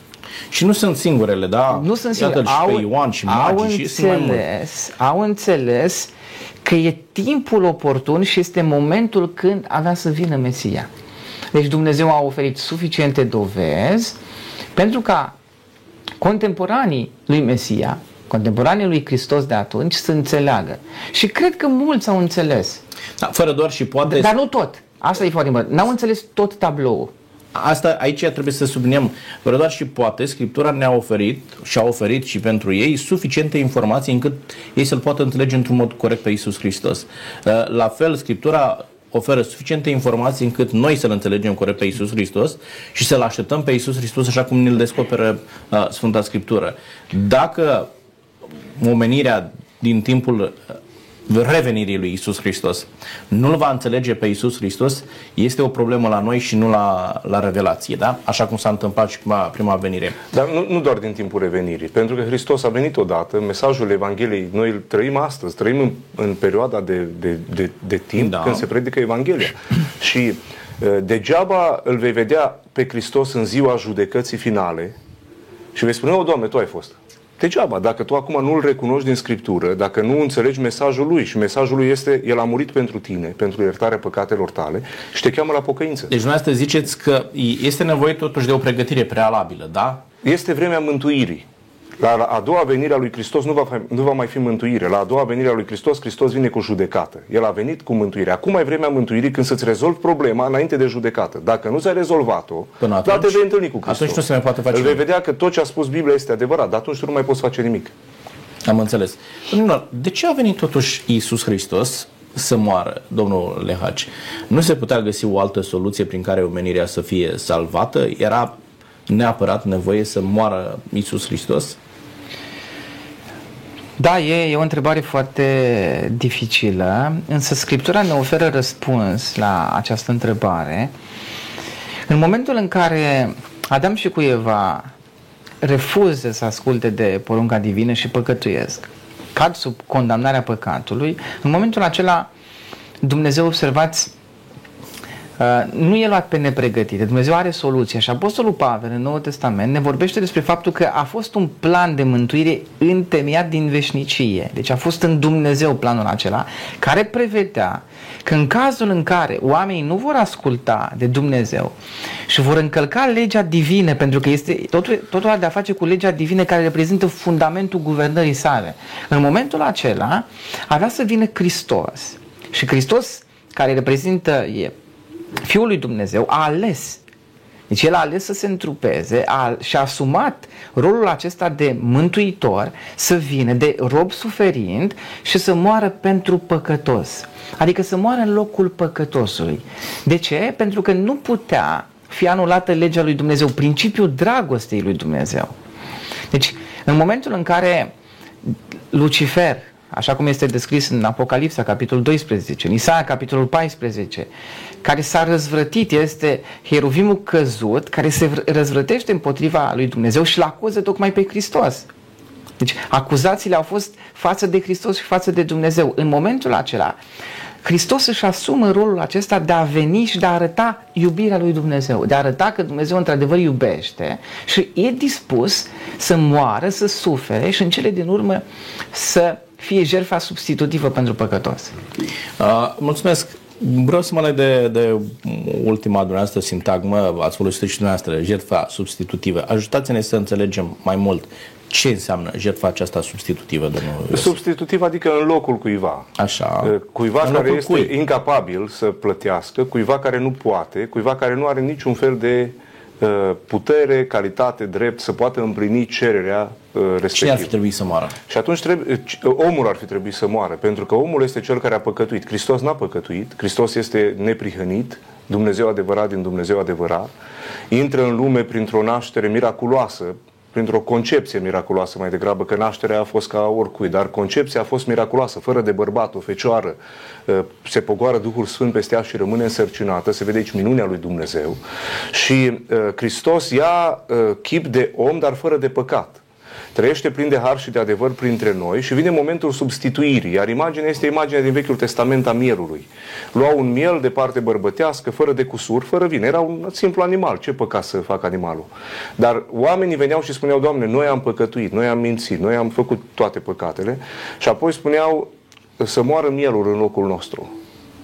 și nu sunt singurele, da? Nu sunt singure. Au, pe Ioan și au înțeles, au înțeles că e timpul oportun și este momentul când avea să vină Mesia. Deci Dumnezeu a oferit suficiente dovezi pentru ca contemporanii lui Mesia contemporanii lui Hristos de atunci să înțeleagă. Și cred că mulți au înțeles. Da, fără doar și poate... Dar nu tot. Asta e foarte important. N-au înțeles tot tabloul. Asta aici trebuie să subliniem, fără doar și poate, Scriptura ne-a oferit și a oferit și pentru ei suficiente informații încât ei să-L poată înțelege într-un mod corect pe Isus Hristos. Uh, la fel, Scriptura oferă suficiente informații încât noi să-L înțelegem corect pe Isus Hristos și să-L așteptăm pe Isus Hristos așa cum ne-L descoperă uh, Sfânta Scriptură. Dacă omenirea din timpul revenirii lui Isus Hristos, nu-L va înțelege pe Isus Hristos, este o problemă la noi și nu la, la revelație, da? Așa cum s-a întâmplat și prima, prima venire. Dar nu, nu doar din timpul revenirii, pentru că Hristos a venit odată, mesajul Evangheliei, noi îl trăim astăzi, trăim în, în perioada de, de, de, de timp da. când se predică Evanghelia. și uh, degeaba îl vei vedea pe Hristos în ziua judecății finale și vei spune, o, Doamne, Tu ai fost. Degeaba, dacă tu acum nu-L recunoști din Scriptură, dacă nu înțelegi mesajul Lui și mesajul Lui este El a murit pentru tine, pentru iertarea păcatelor tale și te cheamă la pocăință. Deci dumneavoastră ziceți că este nevoie totuși de o pregătire prealabilă, da? Este vremea mântuirii. La a doua venire a lui Hristos nu va, nu va mai fi mântuire. La a doua venire a lui Hristos, Hristos vine cu judecată. El a venit cu mântuire. Acum e vremea mântuirii când să-ți rezolvi problema înainte de judecată. Dacă nu ți-ai rezolvat-o, Până atunci, da, te vei întâlni cu Hristos. Atunci nu se mai poate face Îl vei vedea că tot ce a spus Biblia este adevărat, dar atunci tu nu mai poți face nimic. Am înțeles. De ce a venit totuși Iisus Hristos să moară, domnul Lehaci? Nu se putea găsi o altă soluție prin care omenirea să fie salvată? Era neapărat nevoie să moară Iisus Hristos? Da, e, e o întrebare foarte dificilă, însă Scriptura ne oferă răspuns la această întrebare. În momentul în care Adam și cu Eva refuză să asculte de porunca divină și păcătuiesc, cad sub condamnarea păcatului, în momentul acela Dumnezeu, observați, Uh, nu e luat pe nepregătite. Dumnezeu are soluția și Apostolul Pavel în Noul Testament ne vorbește despre faptul că a fost un plan de mântuire întemeiat din veșnicie. Deci a fost în Dumnezeu planul acela care prevedea că în cazul în care oamenii nu vor asculta de Dumnezeu și vor încălca legea divină, pentru că este totul, totul are de a face cu legea divină care reprezintă fundamentul guvernării sale. În momentul acela avea să vină Hristos și Hristos care reprezintă e Fiul lui Dumnezeu a ales deci el a ales să se întrupeze a, și a asumat rolul acesta de mântuitor să vină de rob suferind și să moară pentru păcătos. Adică să moară în locul păcătosului. De ce? Pentru că nu putea fi anulată legea lui Dumnezeu, principiul dragostei lui Dumnezeu. Deci, în momentul în care Lucifer așa cum este descris în Apocalipsa, capitolul 12, în Isaia, capitolul 14, care s-a răzvrătit, este heruvimul căzut, care se răzvrătește împotriva lui Dumnezeu și îl acuză tocmai pe Hristos. Deci acuzațiile au fost față de Hristos și față de Dumnezeu. În momentul acela, Hristos își asumă rolul acesta de a veni și de a arăta iubirea lui Dumnezeu, de a arăta că Dumnezeu într-adevăr iubește și e dispus să moară, să sufere și în cele din urmă să fie jertfa substitutivă pentru păcătos. Uh, mulțumesc. Vreau să mă leg de, de ultima dumneavoastră sintagmă, ați folosit și dumneavoastră, jertfa substitutivă. Ajutați-ne să înțelegem mai mult ce înseamnă jertfa aceasta substitutivă, domnul Substitutiv adică în locul cuiva. Așa. Cuiva în care este cui? incapabil să plătească, cuiva care nu poate, cuiva care nu are niciun fel de Uh, putere, calitate, drept să poată împlini cererea respectivă. Uh, Cine ar fi trebuit să moară? Și atunci trebuie, uh, omul ar fi trebuit să moară, pentru că omul este cel care a păcătuit. Hristos n-a păcătuit, Hristos este neprihănit, Dumnezeu adevărat din Dumnezeu adevărat, intră în lume printr-o naștere miraculoasă, printr-o concepție miraculoasă mai degrabă, că nașterea a fost ca oricui, dar concepția a fost miraculoasă, fără de bărbat, o fecioară, uh, se pogoară Duhul Sfânt peste ea și rămâne însărcinată, se vede aici minunea lui Dumnezeu. Și uh, Hristos ia uh, chip de om, dar fără de păcat trăiește plin de har și de adevăr printre noi și vine momentul substituirii, iar imaginea este imaginea din Vechiul Testament a mielului. Lua un miel de parte bărbătească, fără de cusur, fără vine. Era un simplu animal. Ce păcat să facă animalul? Dar oamenii veneau și spuneau, Doamne, noi am păcătuit, noi am mințit, noi am făcut toate păcatele și apoi spuneau să moară mielul în locul nostru.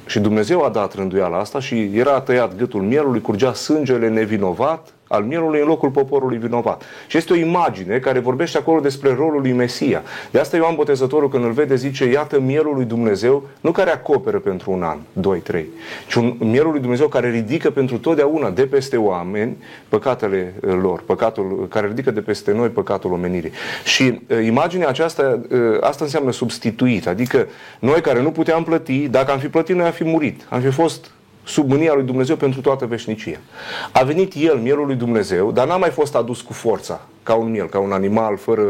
Și Dumnezeu a dat rânduiala asta și era tăiat gâtul mielului, curgea sângele nevinovat al mielului în locul poporului vinovat. Și este o imagine care vorbește acolo despre rolul lui Mesia. De asta Ioan Botezătorul când îl vede zice, iată mielul lui Dumnezeu, nu care acoperă pentru un an, doi, trei, ci un mielul lui Dumnezeu care ridică pentru totdeauna de peste oameni păcatele uh, lor, păcatul, care ridică de peste noi păcatul omenirii. Și uh, imaginea aceasta, uh, asta înseamnă substituit, adică noi care nu puteam plăti, dacă am fi plătit, noi am fi murit, am fi fost sub mânia lui Dumnezeu pentru toată veșnicia. A venit El, mielul lui Dumnezeu, dar n-a mai fost adus cu forța. ca un miel, ca un animal fără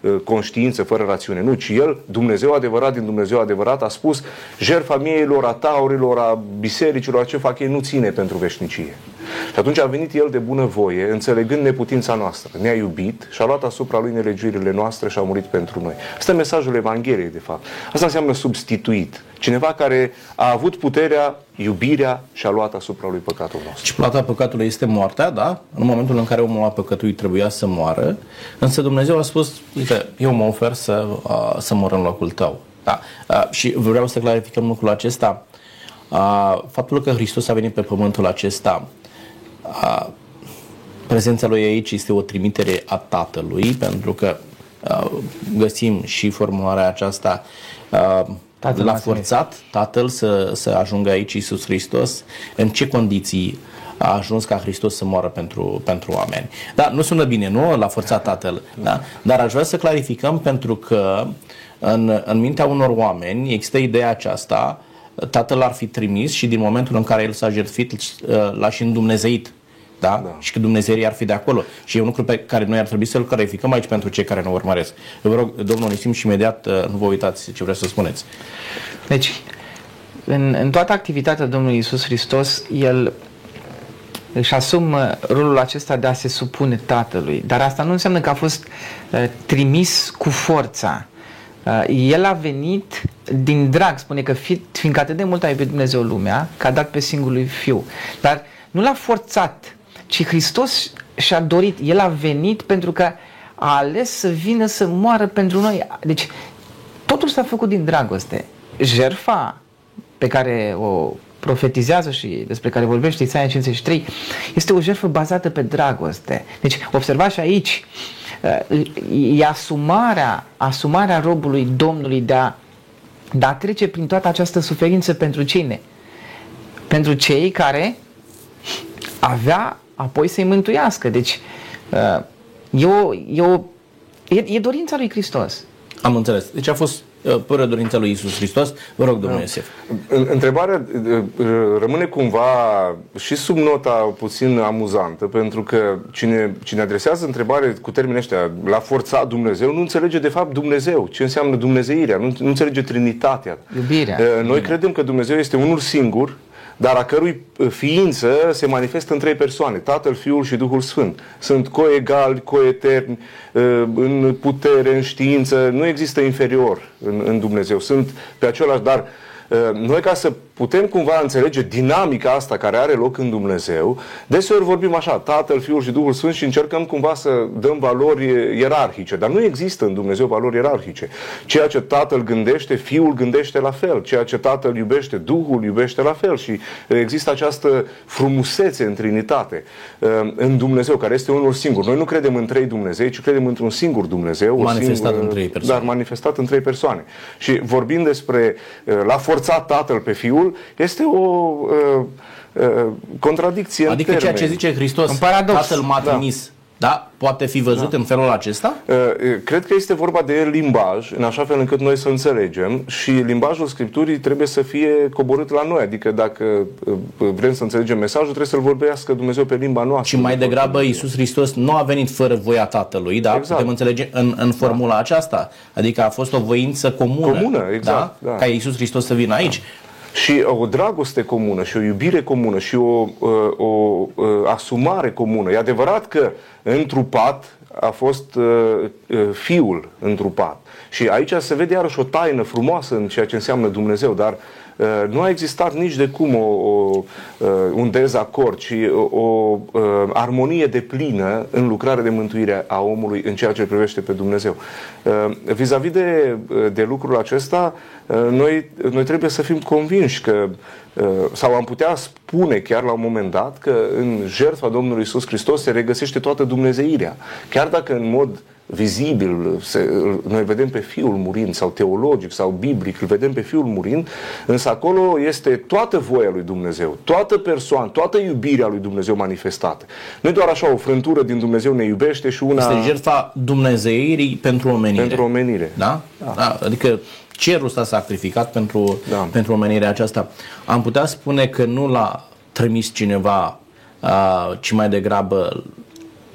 uh, conștiință, fără rațiune. Nu, ci El, Dumnezeu adevărat din Dumnezeu adevărat, a spus jertfa mieilor, a taurilor, a bisericilor, a ce fac ei, nu ține pentru veșnicie. Și atunci a venit El de bună voie, înțelegând neputința noastră. Ne-a iubit și a luat asupra Lui nelegiurile noastre și a murit pentru noi. Asta e mesajul Evangheliei, de fapt. Asta înseamnă substituit. Cineva care a avut puterea, iubirea și a luat asupra lui păcatul nostru. Și plata păcatului este moartea, da? În momentul în care omul a păcătuit trebuia să moară, însă Dumnezeu a spus, uite, eu mă ofer să, să mor în locul tău. Da. Și vreau să clarificăm lucrul acesta. Faptul că Hristos a venit pe pământul acesta, prezența lui aici este o trimitere a Tatălui, pentru că găsim și formularea aceasta Tatăl l-a forțat Tatăl să, să ajungă aici Iisus Hristos? În ce condiții a ajuns ca Hristos să moară pentru, pentru oameni? Da, nu sună bine, nu? L-a forțat Tatăl. Da? Dar aș vrea să clarificăm pentru că în, în mintea unor oameni există ideea aceasta Tatăl ar fi trimis și din momentul în care el s-a jertfit l-a și îndumnezeit da? da? Și că Dumnezeu ar fi de acolo. Și e un lucru pe care noi ar trebui să-l clarificăm aici pentru cei care ne urmăresc. Eu vă rog, domnul Nisim, și imediat uh, nu vă uitați ce vreți să spuneți. Deci, în, în toată activitatea Domnului Isus Hristos, El își asumă rolul acesta de a se supune Tatălui. Dar asta nu înseamnă că a fost uh, trimis cu forța. Uh, el a venit din drag, spune că fi, fiindcă atât de mult a iubit Dumnezeu lumea, că a dat pe singurul Fiu. Dar nu l-a forțat ci Hristos și-a dorit, El a venit pentru că a ales să vină să moară pentru noi. Deci totul s-a făcut din dragoste. Jerfa pe care o profetizează și despre care vorbește Isaia 53 este o jertfă bazată pe dragoste. Deci observați și aici e asumarea, asumarea robului Domnului de a, de a trece prin toată această suferință pentru cine? Pentru cei care avea apoi să-i mântuiască. Deci, uh, e, o, e, o, e, e dorința lui Hristos. Am înțeles. Deci a fost uh, pără dorința lui Isus Hristos. Vă rog, domnule da. Iosef. Întrebarea uh, rămâne cumva și sub nota puțin amuzantă, pentru că cine, cine adresează întrebare cu termenii ăștia, la forța Dumnezeu, nu înțelege de fapt Dumnezeu, ce înseamnă Dumnezeirea, nu, nu înțelege Trinitatea. Iubirea. Noi credem că Dumnezeu este unul singur, dar a cărui uh, ființă se manifestă în trei persoane, Tatăl, Fiul și Duhul Sfânt. Sunt coegali, coeterni, uh, în putere, în știință, nu există inferior în, în Dumnezeu. Sunt pe același, dar uh, noi ca să putem cumva înțelege dinamica asta care are loc în Dumnezeu, deseori vorbim așa, Tatăl, Fiul și Duhul Sfânt și încercăm cumva să dăm valori ierarhice, dar nu există în Dumnezeu valori ierarhice. Ceea ce Tatăl gândește, Fiul gândește la fel, ceea ce Tatăl iubește, Duhul iubește la fel și există această frumusețe în Trinitate, uh, în Dumnezeu, care este unul singur. Noi nu credem în trei Dumnezei, ci credem într-un singur Dumnezeu. Manifestat singur, în trei persoane. Dar manifestat în trei persoane. Și vorbind despre uh, l-a forțat Tatăl pe Fiul, este o uh, uh, contradicție Adică în ceea ce zice Hristos, un paradox. Tatăl m-a da. trimis. Da? Poate fi văzut da. în felul acesta? Uh, cred că este vorba de limbaj, în așa fel încât noi să înțelegem și limbajul Scripturii trebuie să fie coborât la noi. Adică dacă uh, vrem să înțelegem mesajul, trebuie să-l vorbească Dumnezeu pe limba noastră. Și mai degrabă Iisus Hristos nu a venit fără voia Tatălui, da? Exact. Putem înțelege în, în formula da. aceasta. Adică a fost o voință comună. Comună, exact, Da? da. Ca Iisus Hristos să vină aici. Și o dragoste comună și o iubire comună și o, o, o asumare comună. E adevărat că întrupat a fost uh, uh, fiul întrupat. Și aici se vede iarăși o taină frumoasă în ceea ce înseamnă Dumnezeu, dar uh, nu a existat nici de cum o, o, uh, un dezacord, ci o, o uh, armonie de plină în lucrarea de mântuire a omului în ceea ce privește pe Dumnezeu. Uh, vis-a-vis de, de lucrul acesta, uh, noi, noi trebuie să fim convinși că uh, sau am putea spune chiar la un moment dat că în jertfa Domnului Isus Hristos se regăsește toată Dumnezeirea. Chiar dacă în mod vizibil, se, noi vedem pe Fiul murind, sau teologic, sau biblic, îl vedem pe Fiul murind, însă acolo este toată voia lui Dumnezeu, toată persoană, toată iubirea lui Dumnezeu manifestată. Nu e doar așa o frântură din Dumnezeu ne iubește și una... Este jertfa Dumnezeirii pentru omenire. Pentru omenire. Da? da. da. Adică cerul s-a sacrificat pentru, Da. pentru omenirea aceasta. Am putea spune că nu l-a trimis cineva, uh, ci mai degrabă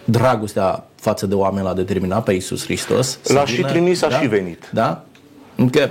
dragostea față de oameni l-a determinat pe Iisus Hristos. să L-a și vină, trimis, a da? și venit. Da? Că,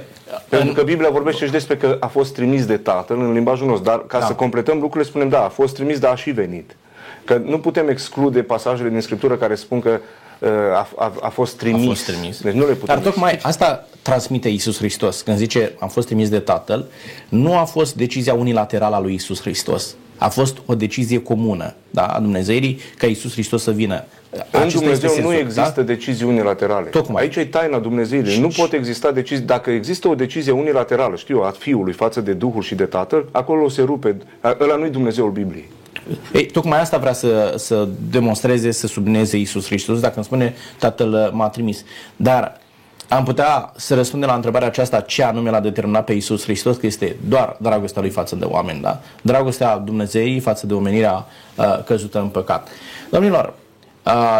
Pentru că Biblia vorbește și despre că a fost trimis de Tatăl în limbajul nostru, dar ca Da. să completăm lucrurile spunem da, a fost trimis, dar a și venit. Că nu putem exclude pasajele din Scriptură care spun că uh, a, a, a fost trimis. a fost trimis. Deci nu le putem Dar tocmai asta transmite Iisus Hristos. Când zice am fost trimis de Tatăl, nu a fost decizia unilaterală a lui Iisus Hristos. A fost o decizie comună da, a Dumnezeirii ca Iisus Hristos să vină. În Acesta Dumnezeu este nu sensul, există da? decizii unilaterale. Tocmai. Aici e taina Dumnezeirii. Nu pot exista decizii. Dacă există o decizie unilaterală, știu, a Fiului față de Duhul și de Tatăl, acolo se rupe. Ăla nu-i Dumnezeul Bibliei. Ei, tocmai asta vrea să, să demonstreze, să sublinieze Iisus Hristos, dacă îmi spune Tatăl m-a trimis. Dar am putea să răspundem la întrebarea aceasta ce anume l-a determinat pe Iisus Hristos, că este doar dragostea lui față de oameni, da? Dragostea Dumnezeii față de omenirea uh, căzută în păcat. Domnilor, uh,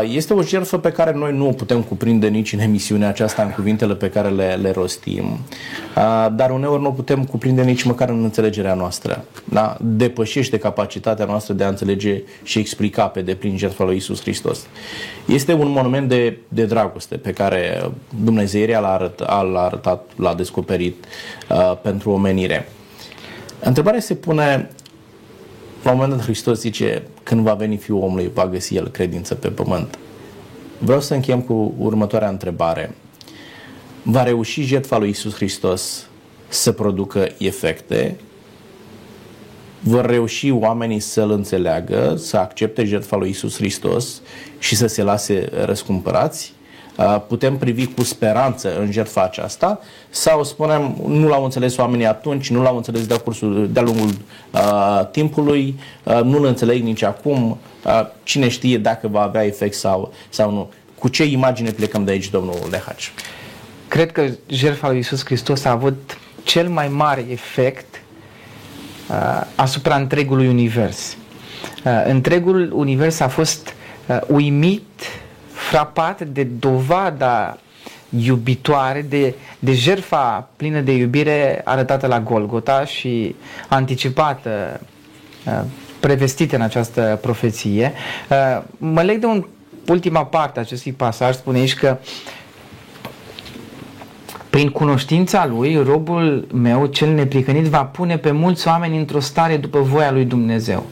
este o jertfă pe care noi nu o putem cuprinde nici în emisiunea aceasta în cuvintele pe care le, le rostim, uh, dar uneori nu o putem cuprinde nici măcar în înțelegerea noastră. Da? Depășește capacitatea noastră de a înțelege și explica pe deplin jertfa lui Iisus Hristos. Este un monument de, de dragoste pe care Dumnezeirea l-a, arăt, l-a arătat, l-a descoperit uh, pentru omenire. Întrebarea se pune la un moment dat Hristos zice, când va veni Fiul omului, va găsi El credință pe pământ. Vreau să încheiem cu următoarea întrebare. Va reuși jertfa lui Isus Hristos să producă efecte? Vor reuși oamenii să-L înțeleagă, să accepte jertfa lui Isus Hristos și să se lase răscumpărați? Uh, Putem privi cu speranță în jertfa aceasta sau spunem nu l-au înțeles oamenii atunci, nu l-au înțeles de-a, cursul, de-a lungul uh, timpului, uh, nu-l înțeleg nici acum, uh, cine știe dacă va avea efect sau, sau nu. Cu ce imagine plecăm de aici, domnul Lehaci? Cred că jertfa lui Iisus Hristos a avut cel mai mare efect uh, asupra întregului univers. Uh, întregul univers a fost uh, uimit, frapat de dovada iubitoare, de, de jertfa plină de iubire arătată la Golgota și anticipată, uh, prevestită în această profeție. Uh, mă leg de un ultima parte a acestui pasaj, spune aici că prin cunoștința lui, robul meu, cel neprihănit, va pune pe mulți oameni într-o stare după voia lui Dumnezeu.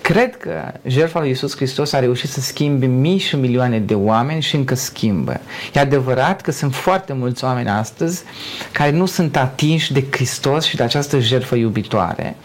Cred că jertfa lui Iisus Hristos a reușit să schimbe mii și milioane de oameni și încă schimbă. E adevărat că sunt foarte mulți oameni astăzi care nu sunt atinși de Hristos și de această jertfă iubitoare.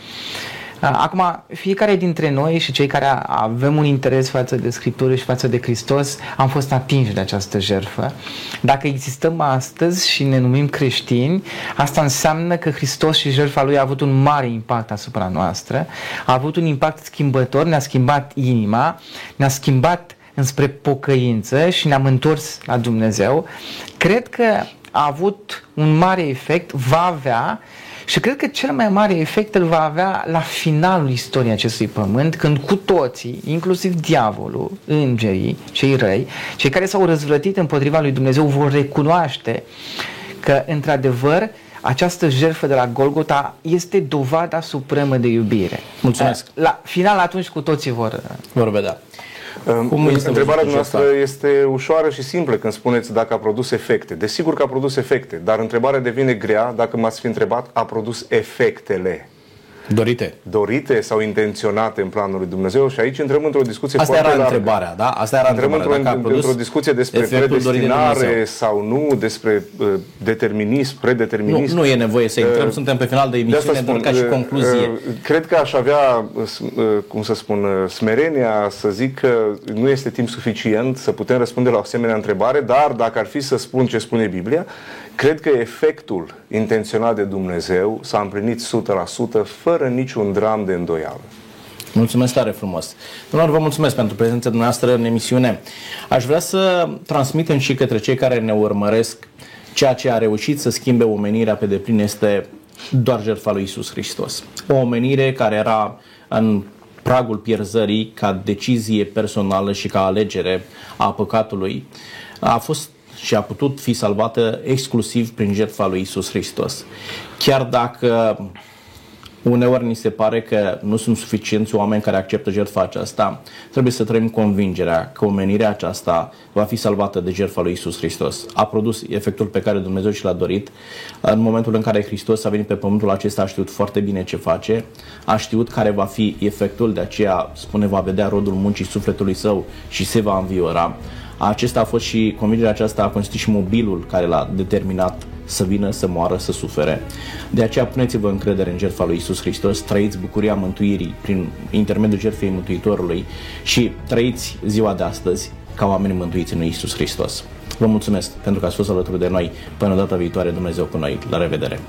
Acum, fiecare dintre noi și cei care avem un interes față de Scriptură și față de Hristos, am fost atinși de această jertfă. Dacă existăm astăzi și ne numim creștini, asta înseamnă că Hristos și jertfa Lui a avut un mare impact asupra noastră, a avut un impact schimbător, ne-a schimbat inima, ne-a schimbat înspre pocăință și ne-am întors la Dumnezeu. Cred că a avut un mare efect, va avea și cred că cel mai mare efect îl va avea la finalul istoriei acestui pământ, când cu toții, inclusiv diavolul, îngerii, cei răi, cei care s-au răzvrătit împotriva lui Dumnezeu, vor recunoaște că, într-adevăr, această jertfă de la Golgota este dovada supremă de iubire. Mulțumesc. La final, atunci cu toții vor... Vor vedea. Cum este Întrebarea noastră este ușoară și simplă când spuneți dacă a produs efecte. Desigur că a produs efecte, dar întrebarea devine grea dacă m-ați fi întrebat a produs efectele. Dorite. Dorite sau intenționate în planul lui Dumnezeu și aici intrăm într-o discuție Asta foarte era largă. întrebarea, da? Asta era Intrăm întrebarea. într-o, Dacă a produs într-o discuție despre efectul dorit de predestinare Dumnezeu. sau nu, despre uh, determinism, Nu, predeterminism. nu e nevoie să intrăm, Uh, suntem pe final de De asta emisiune, doar spun, ca și uh, concluzie. uh, Cred că aș avea, uh, s- uh, cum să spun, uh, smerenia să zic că nu este timp suficient să putem răspunde la o asemenea întrebare, dar dacă ar fi să spun ce spune Biblia, cred că efectul intenționat de Dumnezeu s-a împlinit 100% fără niciun dram de îndoială. Mulțumesc tare frumos. Domnilor, vă mulțumesc pentru prezența dumneavoastră în emisiune. Aș vrea să transmitem și către cei care ne urmăresc ceea ce a reușit să schimbe omenirea pe deplin este doar jertfa lui Isus Hristos. O omenire care era în pragul pierzării ca decizie personală și ca alegere a păcatului a fost și a putut fi salvată exclusiv prin jertfa lui Isus Hristos. Chiar dacă uneori ni se pare că nu sunt suficienți oameni care acceptă jertfa aceasta, trebuie să trăim convingerea că omenirea aceasta va fi salvată de jertfa lui Isus Hristos. A produs efectul pe care Dumnezeu și l-a dorit. În momentul în care Hristos a venit pe pământul acesta, a știut foarte bine ce face, a știut care va fi efectul, de aceea spune va vedea rodul muncii sufletului său și se va înviora. Acesta a fost și convingerea aceasta a constituit și mobilul care l-a determinat să vină, să moară, să sufere. De aceea puneți-vă încredere în jertfa lui Isus Hristos, trăiți bucuria mântuirii prin intermediul jertfei Mântuitorului și trăiți ziua de astăzi ca oameni mântuiți în Isus Hristos. Vă mulțumesc pentru că ați fost alături de noi. Până data viitoare, Dumnezeu cu noi. La revedere!